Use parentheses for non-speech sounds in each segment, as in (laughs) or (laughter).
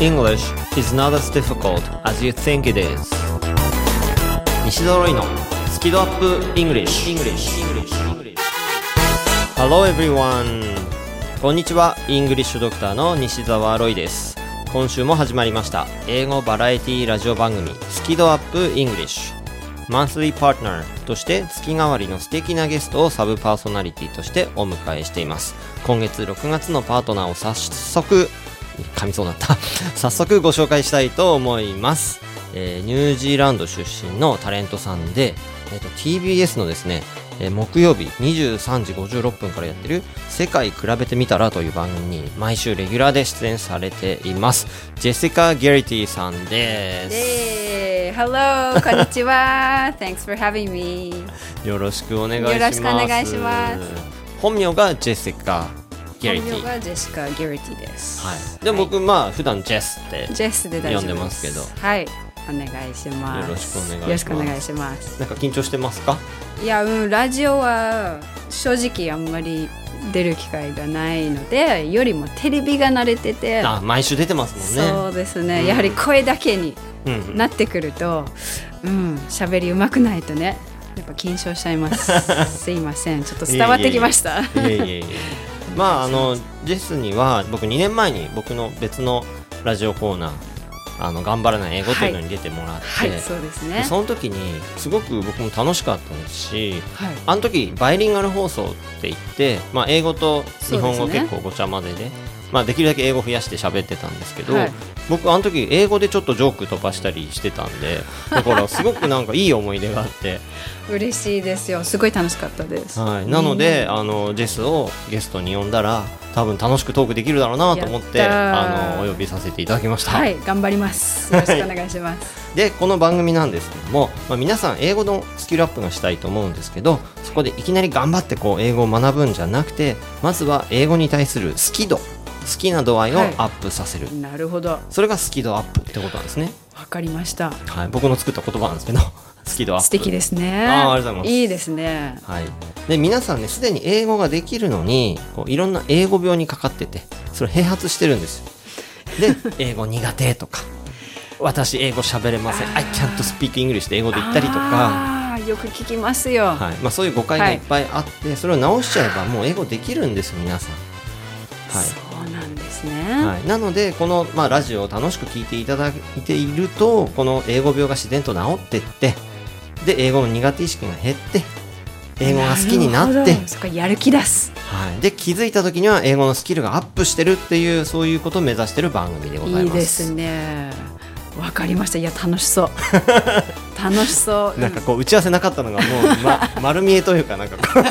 English is not as difficult as you think it is. 西澤ロイのスキドアップ English, English. Hello everyone. こんにちは。イングリッシュドクターの西澤ロイです。今週も始まりました。英語バラエティラジオ番組スキドアップ English. マンスリーパートナーとして月替わりの素敵なゲストをサブパーソナリティとしてお迎えしています。今月6月のパートナーを早速噛みそうになった。(laughs) 早速ご紹介したいと思います、えーニュージーランド出身のタレントさんで、えーと TBS のですねえー木曜日23時56分からやってる「世界比べてみたら」という番組に毎週レギュラーで出演されています。ジェシカ・ゲリティさんです。Hello, こんにちは。(laughs) Thanks for having me. よろしくお願いします。よろしくお願いします。本名がジェシカ・ゲリティがジェシカ・ギャリティです。はい、で僕、まあ普段ジェスってジェスで。呼んでますけど。はい、お願いします。よろしくお願いします。よろしくお願いします。なんか緊張してますか？いや、うん、ラジオは正直あんまり出る機会がないので、よりもテレビが慣れてて、あ毎週出てますもんね。そうですね、やはり声だけにうんうん。なってくると、うん、喋り上手くないとね、やっぱ緊張しちゃいます。(laughs) すいません、ちょっと伝わってきました。いえいえいえまああのジェスには僕2年前に僕の別のラジオコーナーあの頑張らない英語というのに出てもらって、はい、そうですね。でその時にすごく僕も楽しかったですしはい。あの時バイリンガル放送って言って、まあ、英語と日本語結構ごちゃ混ぜでまあ、できるだけ英語増やして喋ってたんですけど、はい僕あの時英語でちょっとジョーク飛ばしたりしてたんでだからすごくなんかいい思い出があって、(laughs) 嬉しいですよ。すごい楽しかったです。はい、なので、あのジェスをゲストに呼んだら多分楽しくトークできるだろうなと思ってあのお呼びさせていただきました、はい、頑張ります。(laughs) よろしくお願いします。でこの番組なんですけども、まあ、皆さん英語のスキルアップがしたいと思うんですけどそこでいきなり頑張ってこう英語を学ぶんじゃなくてまずは英語に対する好き度好きな度合いをはい。アップさせる、なるほど。わそれがスキドアップってことなんですね、かりました。はい、僕の作った言葉なんですけど。スキドアップ。素敵ですね。あーありがとうございます。いいですね。はい、で皆さんねすでに英語ができるのにこういろんな英語病にかかっててそれ併発してるんですよ。で (laughs) 英語苦手とか私英語喋れません。I can't speak English で英語で言ったりとか、よく聞きますよ。はい。まあ、そういう誤解がいっぱいあって、それを直しちゃえばもう英語できるんですよ皆さん。はいですね。はい、なのでこの、まあ、ラジオを楽しく聞いていただいているとこの英語病が自然と治ってってで英語の苦手意識が減って英語が好きになってそっかやる気出す。はい、で気づいた時には英語のスキルがアップしてるっていうそういうことを目指してる番組でございます。いいですね。わかりました。いや楽しそう。楽しそう。(laughs) なんかこう打ち合わせなかったのがもう、(laughs) ま、丸見えというかなんかこう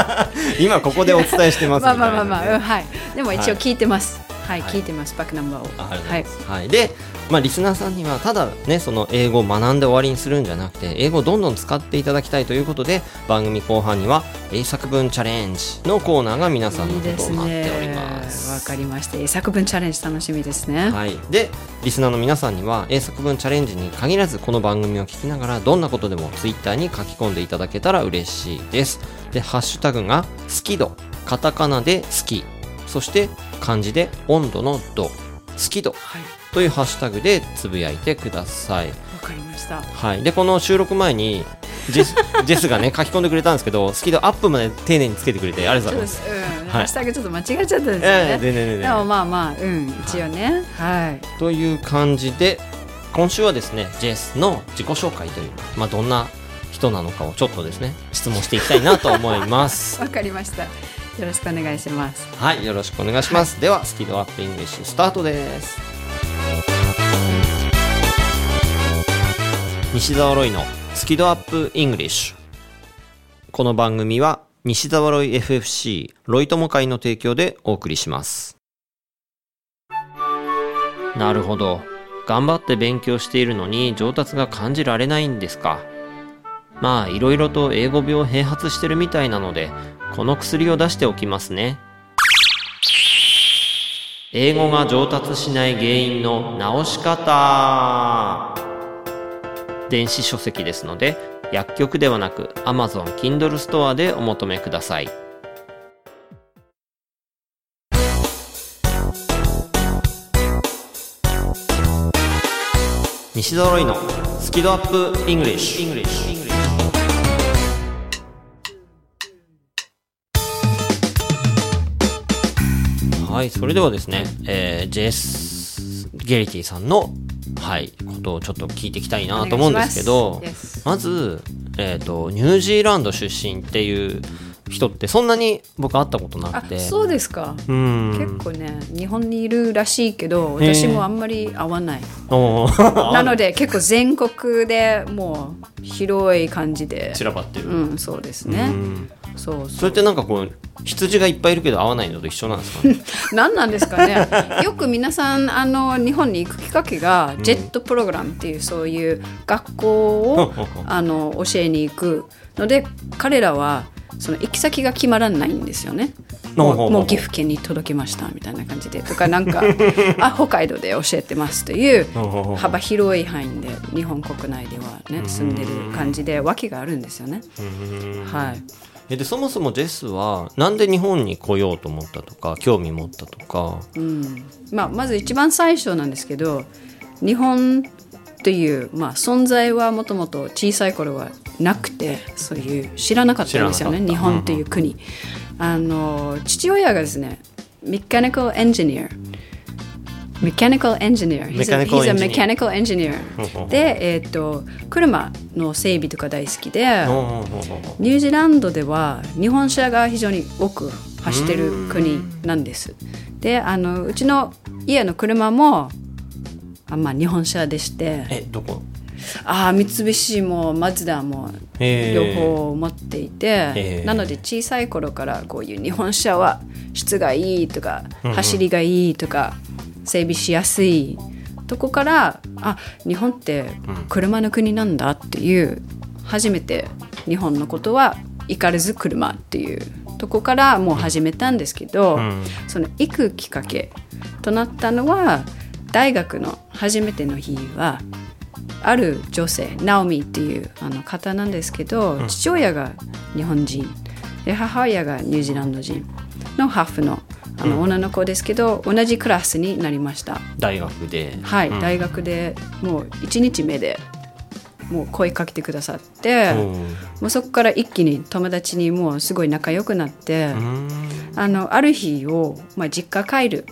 (laughs) 今ここでお伝えしてますみたいな、まあまあまあまあ、うんはい。でも一はい応聞いてます。はい、はい聞いてます。バックナンバーを。はいはいで、まあ、リスナーさんにはただねその英語を学んで終わりにするんじゃなくて英語をどんどん使っていただきたいということで番組後半には英作文チャレンジのコーナーが皆さんのことを待っておりねます。わかりました。作文チャレンジ楽しみですね。はい、でリスナーの皆さんには英作文チャレンジに限らずこの番組を聞きながらどんなことでもツイッターに書き込んでいただけたら嬉しいですでハッシュタグが「好き度」カタカナで「好き」そして漢字で「温度の度」「好き度はい。」というハッシュタグでつぶやいてくださいわかりました。はい、でこの収録前にジェス (laughs) ジェスがね書き込んでくれたんですけどスキドアップまで丁寧につけてくれてありがとうございます。うん、はいハッシュタグちょっと間違えちゃったんですよね。ええ全然全然でもまあまあ、うん、一応ね。はい。という感じで今週はですねジェスの自己紹介という、まあ、どんな人なのかをちょっとですね質問していきたいなと思います。(laughs) わかりました。よろしくお願いします。はいよろしくお願いします。ではスキドアップイングリッシュスタートです。西澤ロイのスキドアップイングリッシュこの番組は西澤ロイ FFC ロイ友会の提供でお送りしますなるほど頑張って勉強しているのに上達が感じられないんですかまあいろいろと英語病併発してるみたいなのでこの薬を出しておきますね。英語が上達しない原因の直し方。電子書籍ですので薬局ではなく Amazon Kindle ストアでお求めください。西澤ロイのスキドアップイングリッシュ。はいそれではですね、えー、ジェス・ゲリティさんのはいことをちょっと聞いていきたいなと思うんですけどます。まず、えー、とニュージーランド出身っていう人ってそんなに僕会ったことなあくて。そうですか、うん。結構ね日本にいるらしいけど私もあんまり会わない。(laughs) なので結構全国でもう広い感じで。散らばってる、うんそうですうねんそうそれってなんかこう羊がいっぱいいるけど合わないのと一緒なんですかね？(laughs) 何なんですかね。よく皆さんあの日本に行くきっかけがジェットプログラムっていうそういう学校をあの教えに行くので彼らはその行き先が決まらないんですよね。もうもう岐阜県に届きましたみたいな感じで。とかなんかあ北海道で教えてますという幅広い範囲で日本国内ではね住んでる感じで訳があるんですよね。はい。えでそもそもジェスはなんで日本に来ようと思ったとか興味持ったとか？うん。まあ、まず一番最初なんですけど日本という、まあ、存在はもともと小さい頃はなくてそういう知らなかったんですよね日本という国、あの父親がですねメカニカルエンジニア Mechanical engineer. He's a, Mechanical he's a engineer. mechanical engineer. (laughs) ほうほうほうで、えー、と車の整備とか大好きで、ニュージーランドでは日本車が非常に多く走ってる国なんです。であのうちの家の車もあ、まあ、日本車でしてえどこ？ああ三菱もマツダもへ両ー方持っていて、なので小さい頃からこういう日本車は質がいいとか走りがいいとか整備しやすいとこからあ日本って車の国なんだっていう初めて日本のことは行かれず車っていうとこからもう始めたんですけど、ん。その行くきっかけとなったのは大学の初めての日はある女性ナオミっていうあの方なんですけど、父親が日本人で母親がニュージーランド人のハーフのあの女の子ですけど、同じクラスになりました。大学で。はい、うん。大学でもう1日目でもう声かけてくださって、うん。もうそこから一気に友達にもうすごい仲良くなって、うん。あのある日を、まあ、実家帰る。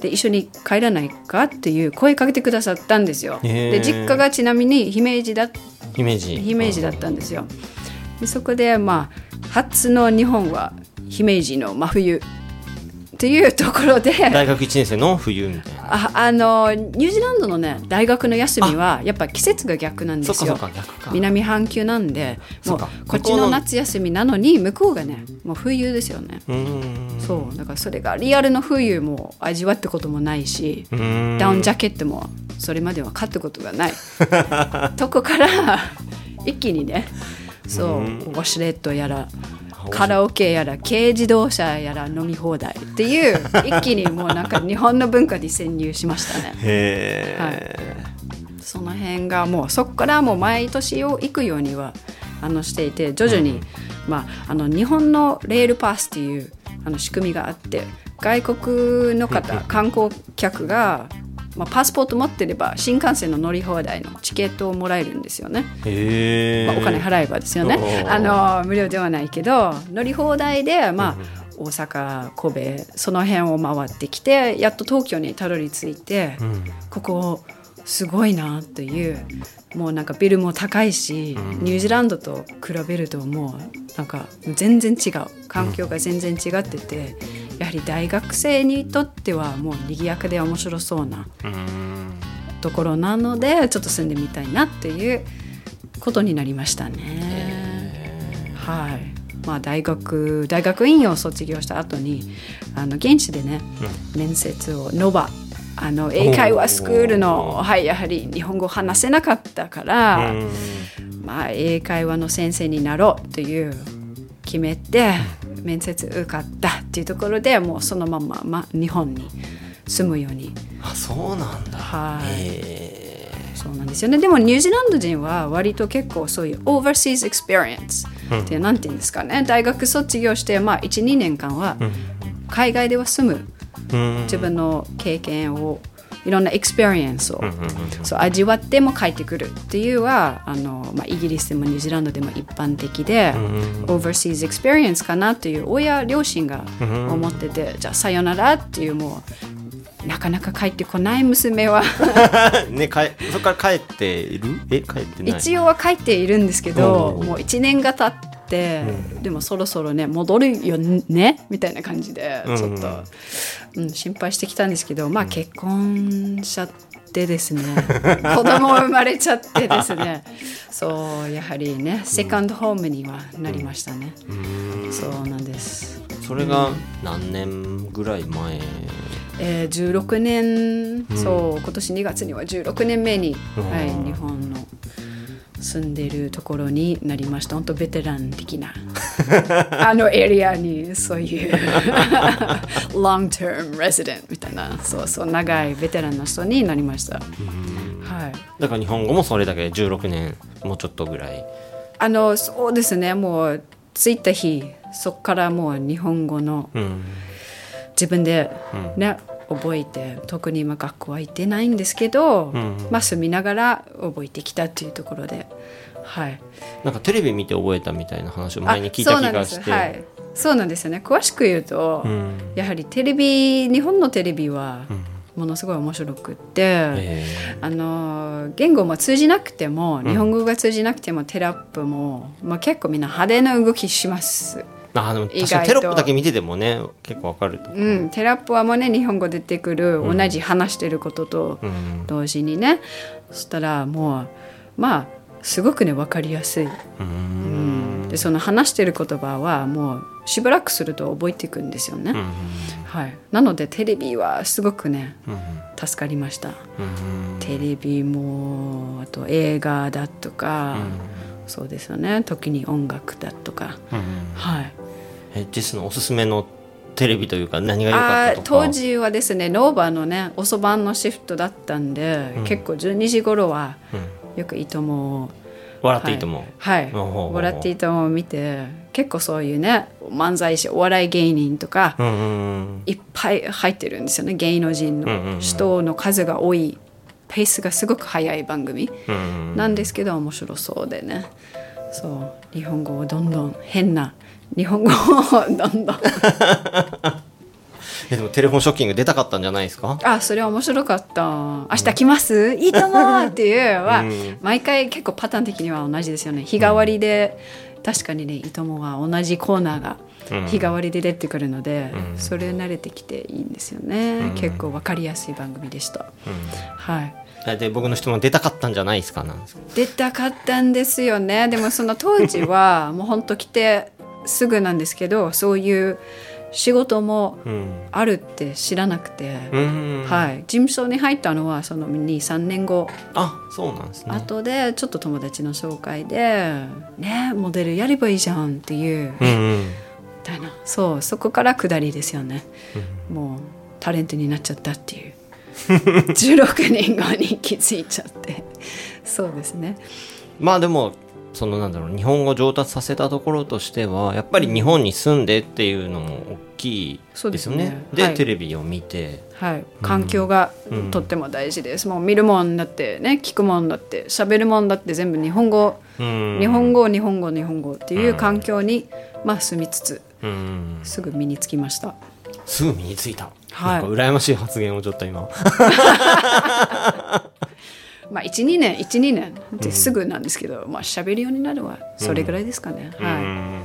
で一緒に帰らないかっていう声かけてくださったんですよ。で実家がちなみに姫路だ姫路。姫路だったんですよ。でそこでまあ初の日本は姫路の真冬っていうところで大学1年生の冬みたいな。ああのニュージーランドのね大学の休みはやっぱ季節が逆なんですよ。そっかそっ。か逆か。南半球なんでもそうか。こっちの夏休みなのに向こうがねもう冬ですよね。うん。そう。だからそれがリアルの冬も味わったこともないし、うん。ダウンジャケットもそれまでは買ったことがない。(laughs) とこから一気にねそうウォシュレットやらカラオケやら軽自動車やら飲み放題っていう一気にもうなんか日本の文化に潜入しましたね。へはえ、その辺がもうそこからもう毎年を行くようにはあのしていて徐々に、まあ、あの日本のレールパスっていうあの仕組みがあって外国の方観光客が、まあ、パスポート持ってれば新幹線の乗り放題のチケットをもらえるんですよね。まあ、お金払えばですよね。あの無料ではないけど乗り放題で、まあ、大阪神戸その辺を回ってきてやっと東京にたどり着いて、うん。ここすごいなというもうなんかビルも高いし、ニュージーランドと比べるともうなんか全然違う。環境が全然違ってて、やはり大学生にとってはもう賑やかで面白そうなうん。ところなのでちょっと住んでみたいなっていうことになりましたね。はい。まあ、大学大学院を卒業した後にあの現地でね、面接をノバあの英会話スクールの、はい、やはり日本語を話せなかったから、まあ、英会話の先生になろうという決めて面接受かったっていうところでもうそのまま、まあ、日本に住むように。あそうなんだ。はい。へそうなんですよね。でもニュージーランド人は割と結構そういう overseas experience っていう、なんていうんですかね。大学卒業して、まあ、12年間は海外では住む自分の経験をいろんな experience を、そう味わっても帰ってくるっていうはあの、まあ、イギリスでもニュージーランドでも一般的で、overseas experience かなっていう親両親が思ってて、じゃあさよならっていうもうなかなか帰ってこない娘は。(laughs) ねかえそこから帰っている？え帰ってない一応は帰っているんですけどもう1年が経って、でもそろそろね戻るよねみたいな感じでちょっと、うん心配してきたんですけどまあ結婚しちゃってですね。(laughs) 子供生まれちゃってですね。(laughs) そうやはりねセカンドホームにはなりましたね、そうなんです。それが何年ぐらい前？えー、16年、そう今年2月には16年目に、はい、日本の住んでるところになりました。本当ベテラン的な。(laughs) あのエリアにそういう (laughs) long term resident みたいな。そうそう長いベテランの人になりました、はい。だから日本語もそれだけ16年もうちょっとぐらい。あのそうですね。もう着いた日そこからもう日本語のうん。自分でね、覚えて特に今学校は行ってないんですけど、まあ住みながら覚えてきたっていうところではい。なんかテレビ見て覚えたみたいな話を前に聞いた気がして。あそうなんです。はい。そうなんですよね。詳しく言うと、ん。やはりテレビ日本のテレビはものすごい面白くって、えあの言語も通じなくても日本語が通じなくてもテラップも、まあ、結構みんな派手な動きします。ーあでも確かにテロップだけ見ててもね結構わかるとう。ん、テラップはもうね日本語出てくる、同じ話してることとうん。同時にね、そしたらもうまあすごくね分かりやすい、ううん。でその話してる言葉はもうしばらくすると覚えていくんですよね、はい、なのでテレビはすごくね助かりました、テレビもあと映画だとか、そうですよね。時に音楽だとか、はい。えジェスのおすすめのテレビというか何が良かったとか。当時はですねノーバのね遅番のシフトだったんで、結構12時頃はよく「いいとも」を笑っていいと思う、はい、ほうほうほう笑っていいともを見て。結構そういうね漫才師お笑い芸人とか、うんうんうんいっぱい入ってるんですよね芸能人うんうんうんの人の数が多い。ペースがすごく速い番組。うんうん。なんですけど面白そうでね。そう。日本語をどんどん変な日本語をどんどん。(laughs) えでもテレフォンショッキング出たかったんじゃないですか？あそれは面白かった。明日来ます、いいと思うっていうは、毎回結構パターン的には同じですよね。日替わりで、確かにねいいともは同じコーナーが日替わりで出てくるので、それ慣れてきていいんですよね、結構わかりやすい番組でした、はい。えで僕の質問出たかったんじゃないですか？なんですか？出たかったんですよね。でもその当時はもうほんと来てすぐなんですけどそういう仕事もうん。あるって知らなくて、うん。はい、事務所に入ったのはその23年後、あそうなんですね。後でちょっと友達の紹介で「ねモデルやればいいじゃん」っていう、みうんうん。たいな。そうそこから下りですよね、もうタレントになっちゃったっていう。16年後に気づいちゃって。そうですね。まあでもそのなんだろう日本語上達させたところとしてはやっぱり日本に住んでっていうのも大きいそうでよね。ですすね。ではい。テレビを見て。はい、環境がとっても大事です、もう見るもんだってね聞くもんだって喋るもんだって全部日本語、うん。日本語日本語日本語っていう環境に、まあ、住みつつうん。すぐ身につきました。すぐ身についた、はい。なんか羨ましい発言をちょっと今 (laughs) まあ12年12年ってすぐなんですけど、まあ喋るようになるはそれぐらいですかね、は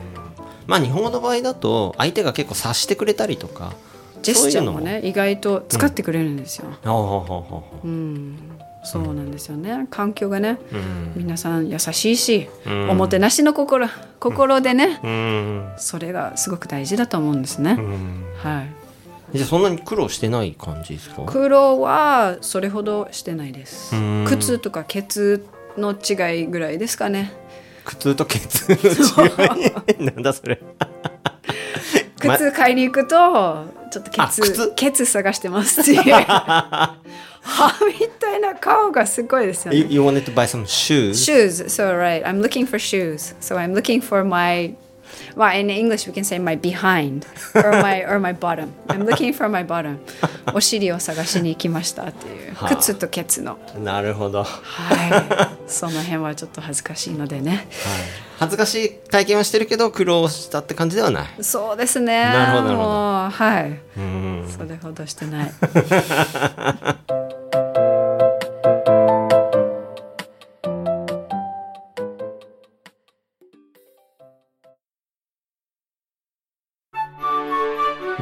まあ日本語の場合だと相手が結構察してくれたりとかい、ジェスチャーも。ね意外と使ってくれるんですよ、ほうん。そうなんですよね。環境がね、うん。皆さん優しいし、ん。おもてなしの心心でね、うん。それがすごく大事だと思うんですね、うん。はいじゃあそんなに苦労してない感じですか？苦労はそれほどしてないです。うん。靴とかケツの違いぐらいですかね。苦痛と血の違い？なんだそれ。ま (laughs) 靴買いに行くとちょっとケツケツ探してますっていう。はみたいな顔がすごいですよ you, ね。You wanted to buy some shoes? shoes so right. I'm looking for shoes. So I'm looking for my well, in English we can say my behind or my or my bottom. I'm looking for my bottom. (laughs) お尻を探しに行きましたっていう。はあ靴とケツの。なるほど。はい。(laughs) その辺はちょっと恥ずかしいのでね。恥ずかしい体験はしてるけど苦労したって感じではない。そうですね。なるほどなるほどはい。うん。それほどしてない。(laughs)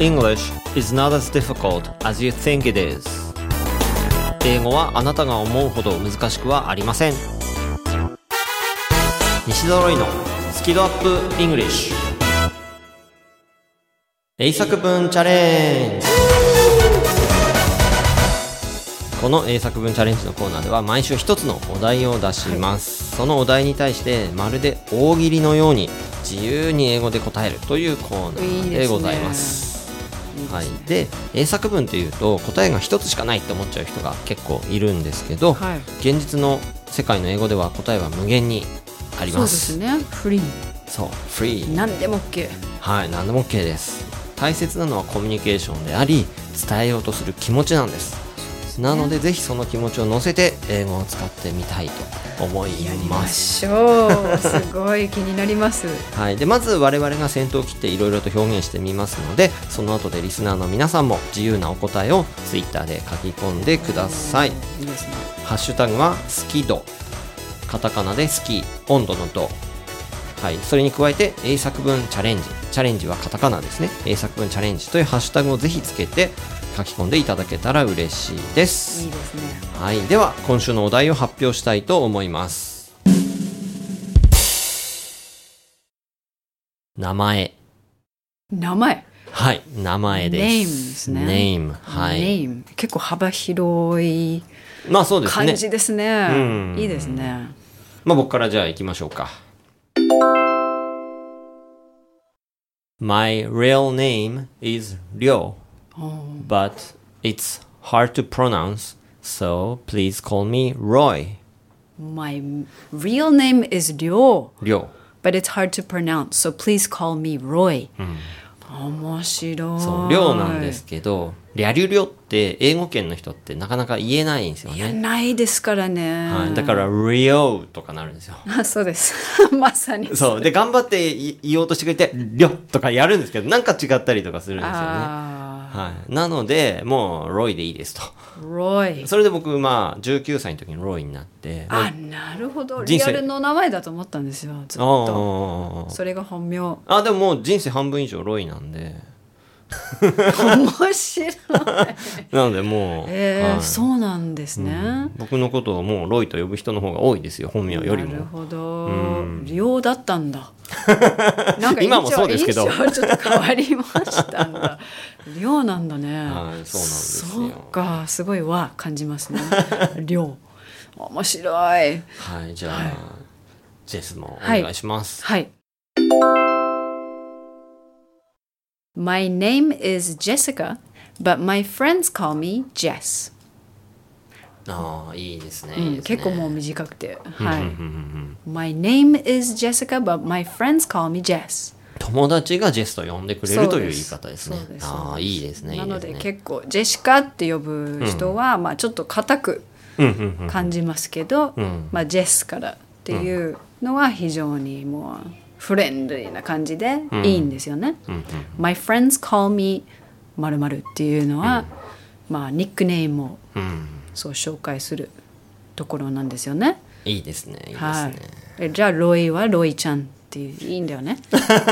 English is not as difficult as you think it is. 英語はあなたが思うほど難しくはありません。西揃いのスキドアップ English 英作文チャレンジ。この英作文チャレンジのコーナーでは毎週一つのお題を出します、そのお題に対してまるで大喜利のように自由に英語で答えるというコーナーでございますはい、で英作文っていうと答えが一つしかないって思っちゃう人が結構いるんですけど、はい。現実の世界の英語では答えは無限にありそうまですすね。フリー。そうフリー何でも OK。はい何でも OK です大切なのはコミュニケーションであり伝えようとする気持ちなんですなのでぜひその気持ちを乗せて英語を使ってみたいと思いやりまますしょう。すごい気になります。はい、でまず我々が先頭を切っていろいろと表現してみますのでその後でリスナーの皆さんも自由なお答えを Twitter で書き込んでくださいいいですね。ハッシュタグはスキドカタカナでスキ温度の度はい、それに加えて英作文チャレンジチャレンジはカタカナですね英作文チャレンジというハッシュタグをぜひつけて書き込んでいただけたら嬉しいです。いいですね。はい、では今週のお題を発表したいと思います。名前。名前？はい名前です。Name ですね。Name はい、Name 結構幅広いまあそうですね。感じですね。うん。いいですね。まあ僕からじゃあ行きましょうか。My real name is Ryo but it's hard to pronounce so please call me Roy My real name is Ryo, りょ but it's hard to pronounce, so please call me Roy. 面白い。そう、りょうなんですけど、リャリュリョって英語圏の人ってなかなか言えないんですよね。ないですからね。はい、だから、リオとかなるんですよ。(laughs) あそうです。(laughs) まさに。そう。で、頑張ってい言おうとしてくれて、りょとかやるんですけど、なんか違ったりとかするんですよね。あはい。なので、もう、ロイでいいですと。あ、ロイ。それで僕、まあ、19歳の時にロイになって、あ、なるほど。リアルの名前だと思ったんですよ。ずっあと。あそれが本名。面あ、でももう人生半分以上ロイなんで、白い。なのでもう、えーはいそうなんですね。僕のことをもうロイと呼ぶ人の方が多いですよ、本名よりも。なるほど。量だったんだ。(laughs) なんか今もそうですけど印象ちょっと変わりましたんだ。(laughs) 量なんだね。はいそうなんですよそうか、すごい和感じますね。(laughs) 量。面白い。はい。はい、じゃあ、はいジェスもおはい願いします。My name is Jessica, but my friends call me Jess. ああ、いいですね。うんいいですね結構もう短くて。はい。うんうんうん My name is Jessica, but my friends call me Jess. 友達がジェスと呼んでくれるという言い方ですねすああ、いいですね。なので結構ジェシカって呼ぶ人は、まあちょっと硬くうんうんうん感じますけど、んまあジェスからっていうのは非常にもうフレンドリーな感じでいいんですよね。うんうん My friends call me まるっていうのは、まあニックネームをうんそう紹介するところなんですよね。いいですね。いいですはいじゃあロイはロイちゃんっていういいんだよね。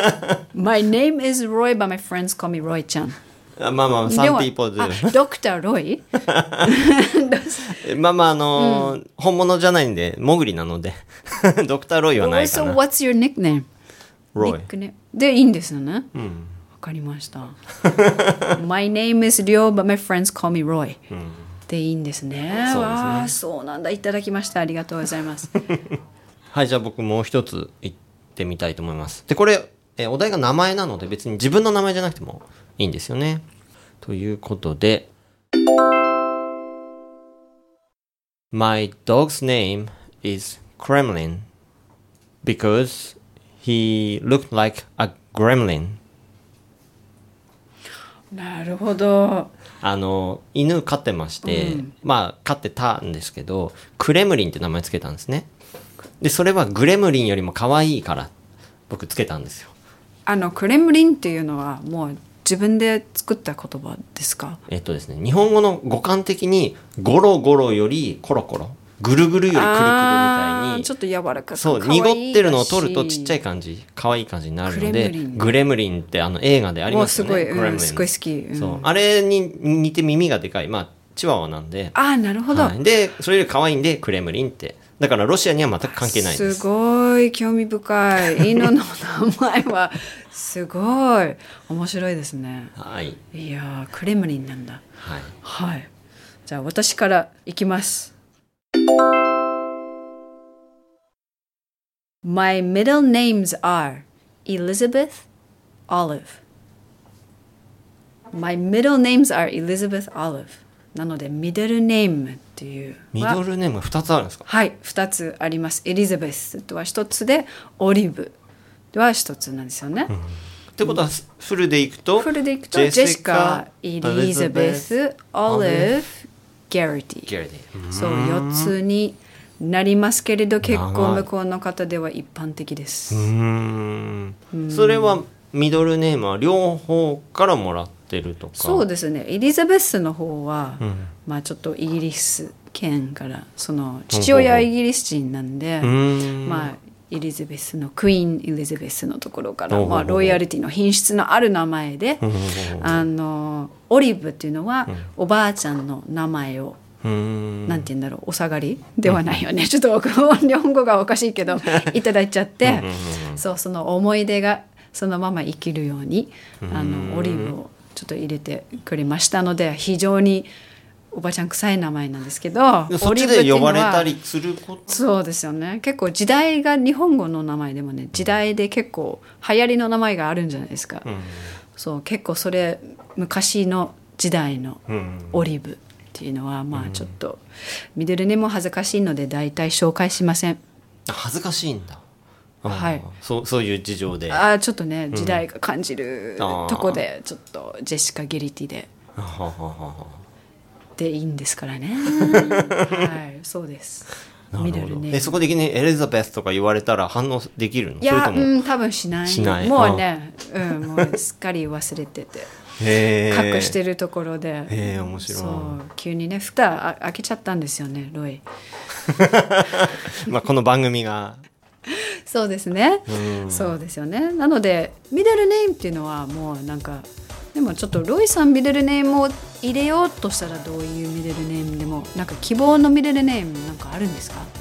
(laughs) my name is Roy, but my friends call me ロイちゃん。あまあまあ、で some は people あ do. ドクターロイ？(laughs) まあまあ、あのー本物じゃないんで、モグリなので、(laughs) ドクターロイはないか So な。what's your nickname? ロイ。nickname でいいんですよね。わ、かりました。my name is Ryo, but my friends call me Roy. でいいんですね。そうですねわあ、そうなんだ。いただきました。ありがとうございます。(laughs) はい、じゃあ僕もう一つ言ってみたいと思います。で、これ、えーお題が名前なので別に自分の名前じゃなくてもいいんですよね。ということで、My dog's name is Kremlin because he looked like a gremlin. なるほど。あの、犬飼ってまして、まあ飼ってたんですけど、クレムリンって名前つけたんですね。で、それはグレムリンよりも可愛いから僕つけたんですよ。あのクレムリンっていうのはもう自分で作った言葉ですか？えっとですね、日本語の語感的にゴロゴロよりコロコロ、ぐるぐるよりくるくるみたいちょっと柔らかくそう濁ってるのを取るとちっちゃい感じ可愛い感じになるのでグレムリンってあの映画でありますよね。すごい。すごい好き。うん。そう。あれに似て耳がでかい。まあチワワなんで。ああなるほど、はい、でそれより可愛いんでクレムリンって。だからロシアには全く関係ないです。すごい。興味深い。(laughs) 犬の名前はすごい。面白いですね。はい。いやークレムリンなんだ。はい。はい。じゃあ私からいきます My middle names are Elizabeth Olive. My middle names are Elizabeth Olive. なのでミドルネームっていう。ミはドルネーム2つあるんですか？はい2つあります。エリザベスとは1つでオリブでは1つなんですよね、ってことはフルでいくとフルでいくとジェシカエリザベスオリブギャルディそう4つになりますけれど結構向こうの方では一般的です、うーん。それはミドルネームは両方からもらってるとか？そうですね。エリザベスの方は、ん。まあちょっとイギリス圏からその父親はイギリス人なんで、うーん。まあエリザベスのクイーンエリザベスのところから、まあ、ロイヤリティの品質のある名前で、あのオリブっていうのは、おばあちゃんの名前をなんて言うんだろうお下がりではないよね、ちょっと日本語がおかしいけど (laughs) いただいちゃってそうその思い出がそのまま生きるようにあのオリーブをちょっと入れてくれましたので非常におばちゃん臭い名前なんですけどでそっちオリーブっていうので呼ばれはたりすることそうですよね。結構時代が日本語の名前でもね時代で結構流行りの名前があるんじゃないですか、そう結構それ昔の時代のうん。オリーブっていうのはまあちょっとミドルネも恥ずかしいので大体紹介しません。あ恥ずかしいんだ。はい。そうそういう事情で。ああちょっとね時代が感じるとこでちょっとジェシカ・ゲリティで。でいいんですからね。(laughs) はい。そうです。ミドルネえそこでいきなりエリザベスとか言われたら反応できるの？いやうん多分しない。しない。もうねうんもうすっかり忘れてて隠してるところで。面白い。そう。急にね蓋あ開けちゃったんですよねロイ。(laughs) まあこの番組が。そうですね。うん。そうですよね。なのでミドルネームっていうのはもうなんかでもちょっとロイさんミドルネームを入れようとしたらどういうミドルネームでもなんか希望のミドルネームなんかあるんですか？ミ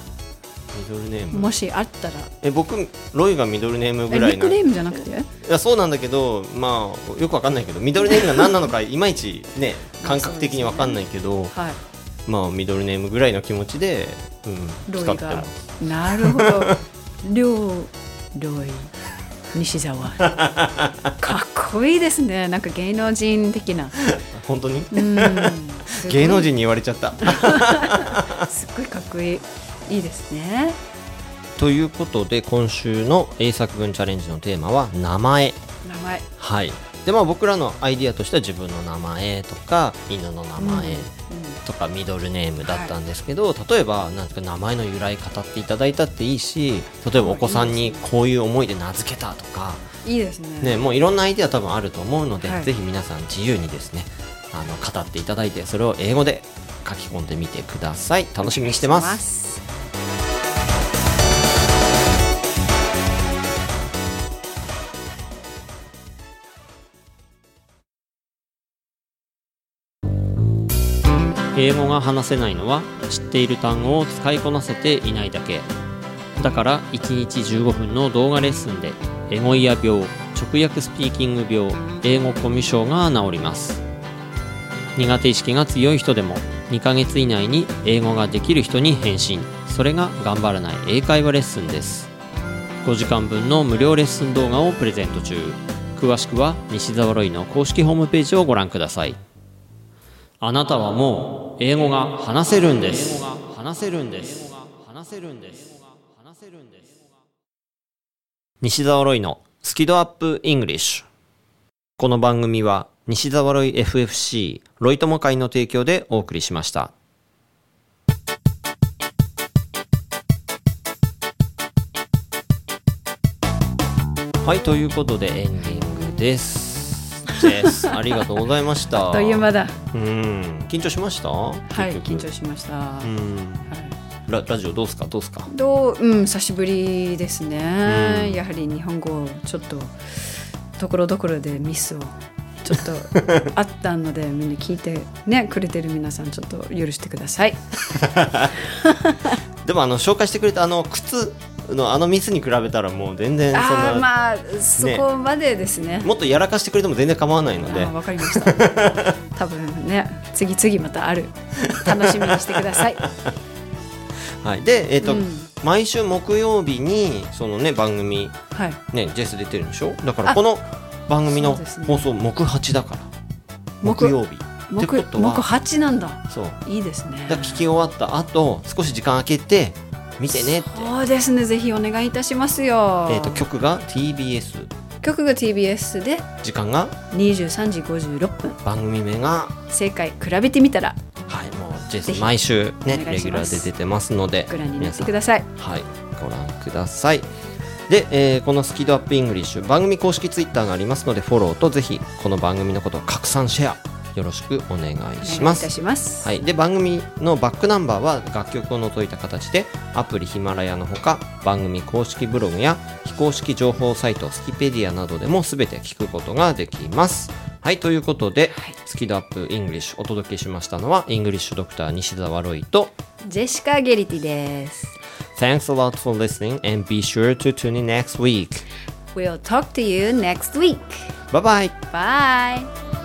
ドルネーム。もしあったら。え僕ロイがミドルネームえぐらいな。ニックネームじゃなくて？いやそうなんだけどまあよくわかんないけどミドルネームが何なのか (laughs) いまいちね感覚的にわかんないけど、はい。まあミドルネームぐらいの気持ちで、うん、ロイ使ってがなるほど。りょうロイ。西澤。(laughs) かっこいいですね。なんか芸能人的な。本当に？うん。(laughs) 芸能人に言われちゃった。すっごいかっこいいいいですね。ということで今週の英作文チャレンジのテーマは名前。名前。はい。でまあ僕らのアイディアとしては自分の名前とか犬の名前うんとかミドルネームだったんですけど、例えばなんか名前の由来語っていただいたっていいし例えばお子さんにこういう思いで名付けたとか。いいですね。ね、もういろんなアイデア多分あると思うので、はい。ぜひ皆さん自由にですねあの語っていただいてそれを英語で書き込んでみてください。楽しみにしてます。英語が話せないのは知っている単語を使いこなせていないだけ。だから1日15分の動画レッスンでエゴイヤ病直訳スピーキング病英語コミュ障が治ります。苦手意識が強い人でも2ヶ月以内に英語ができる人に返信。それが頑張らない英会話レッスンです。5時間分の無料レッスン動画をプレゼント中。詳しくは西澤ロイの公式ホームページをご覧ください。あなたはもう英語が話せるんです。話せるんです。話せるんです。話せるんです。西澤ロイのスキドアップイングリッシュ。この番組は西澤ロイ FFC ロイ友会の提供でお送りしました。はい、ということでエンディングです。です。(laughs) ありがとうございました。あっという間だうん、緊張しました？ははい緊張しました、うん、はいララジオどうですか、どうですか？どう？うん久しぶりですね、うんやはり日本語ちょっとところどころでミスをちょっとあったのでみんな聞いてねくれてる皆さんちょっと許してください。(laughs) でもあの紹介してくれたあの靴のあのミスに比べたらもう全然そんな、まあそこまでですね。もっとやらかしてくれても全然構わないので。あ。わかりました。(laughs) 多分ね次々またある。楽しみにしてください。(laughs) はい、で、えっ、と、うん。毎週木曜日にそのね番組はい。ねジェス出てるんでしょ？だからあこの番組の放送木八だから。木木曜日。って木ことは。木八なんだ。そう。いいですね。だ聞き終わった後少し時間空けて見てねって。そうですね。ぜひお願いいたしますよ、えっ、と曲が TBS 曲が TBS で時間が？23時56分。番組名が？正解比べてみたら。はいもうジェス毎週ねレギュラーで出てますのでご覧になってください。はい、ご覧ください。で、えーこのスキドアップイングリッシュ番組公式ツイッターがありますのでフォローとぜひこの番組のことを拡散シェアよろしくお願いします。いいます、はい、で番組のバックナンバーは楽曲を除いた形でアプリヒマラヤのほか番組公式ブログや非公式情報サイトスキペディアなどでも全て聞くことができます。はい。ということで、スキ度アップイングリッシュお届けしましたのはイングリッシュドクター西澤ロイとジェシカ・ゲリティです Thanks a lot for listening and be sure to tune in next week. We'll talk to you next week Bye bye. Bye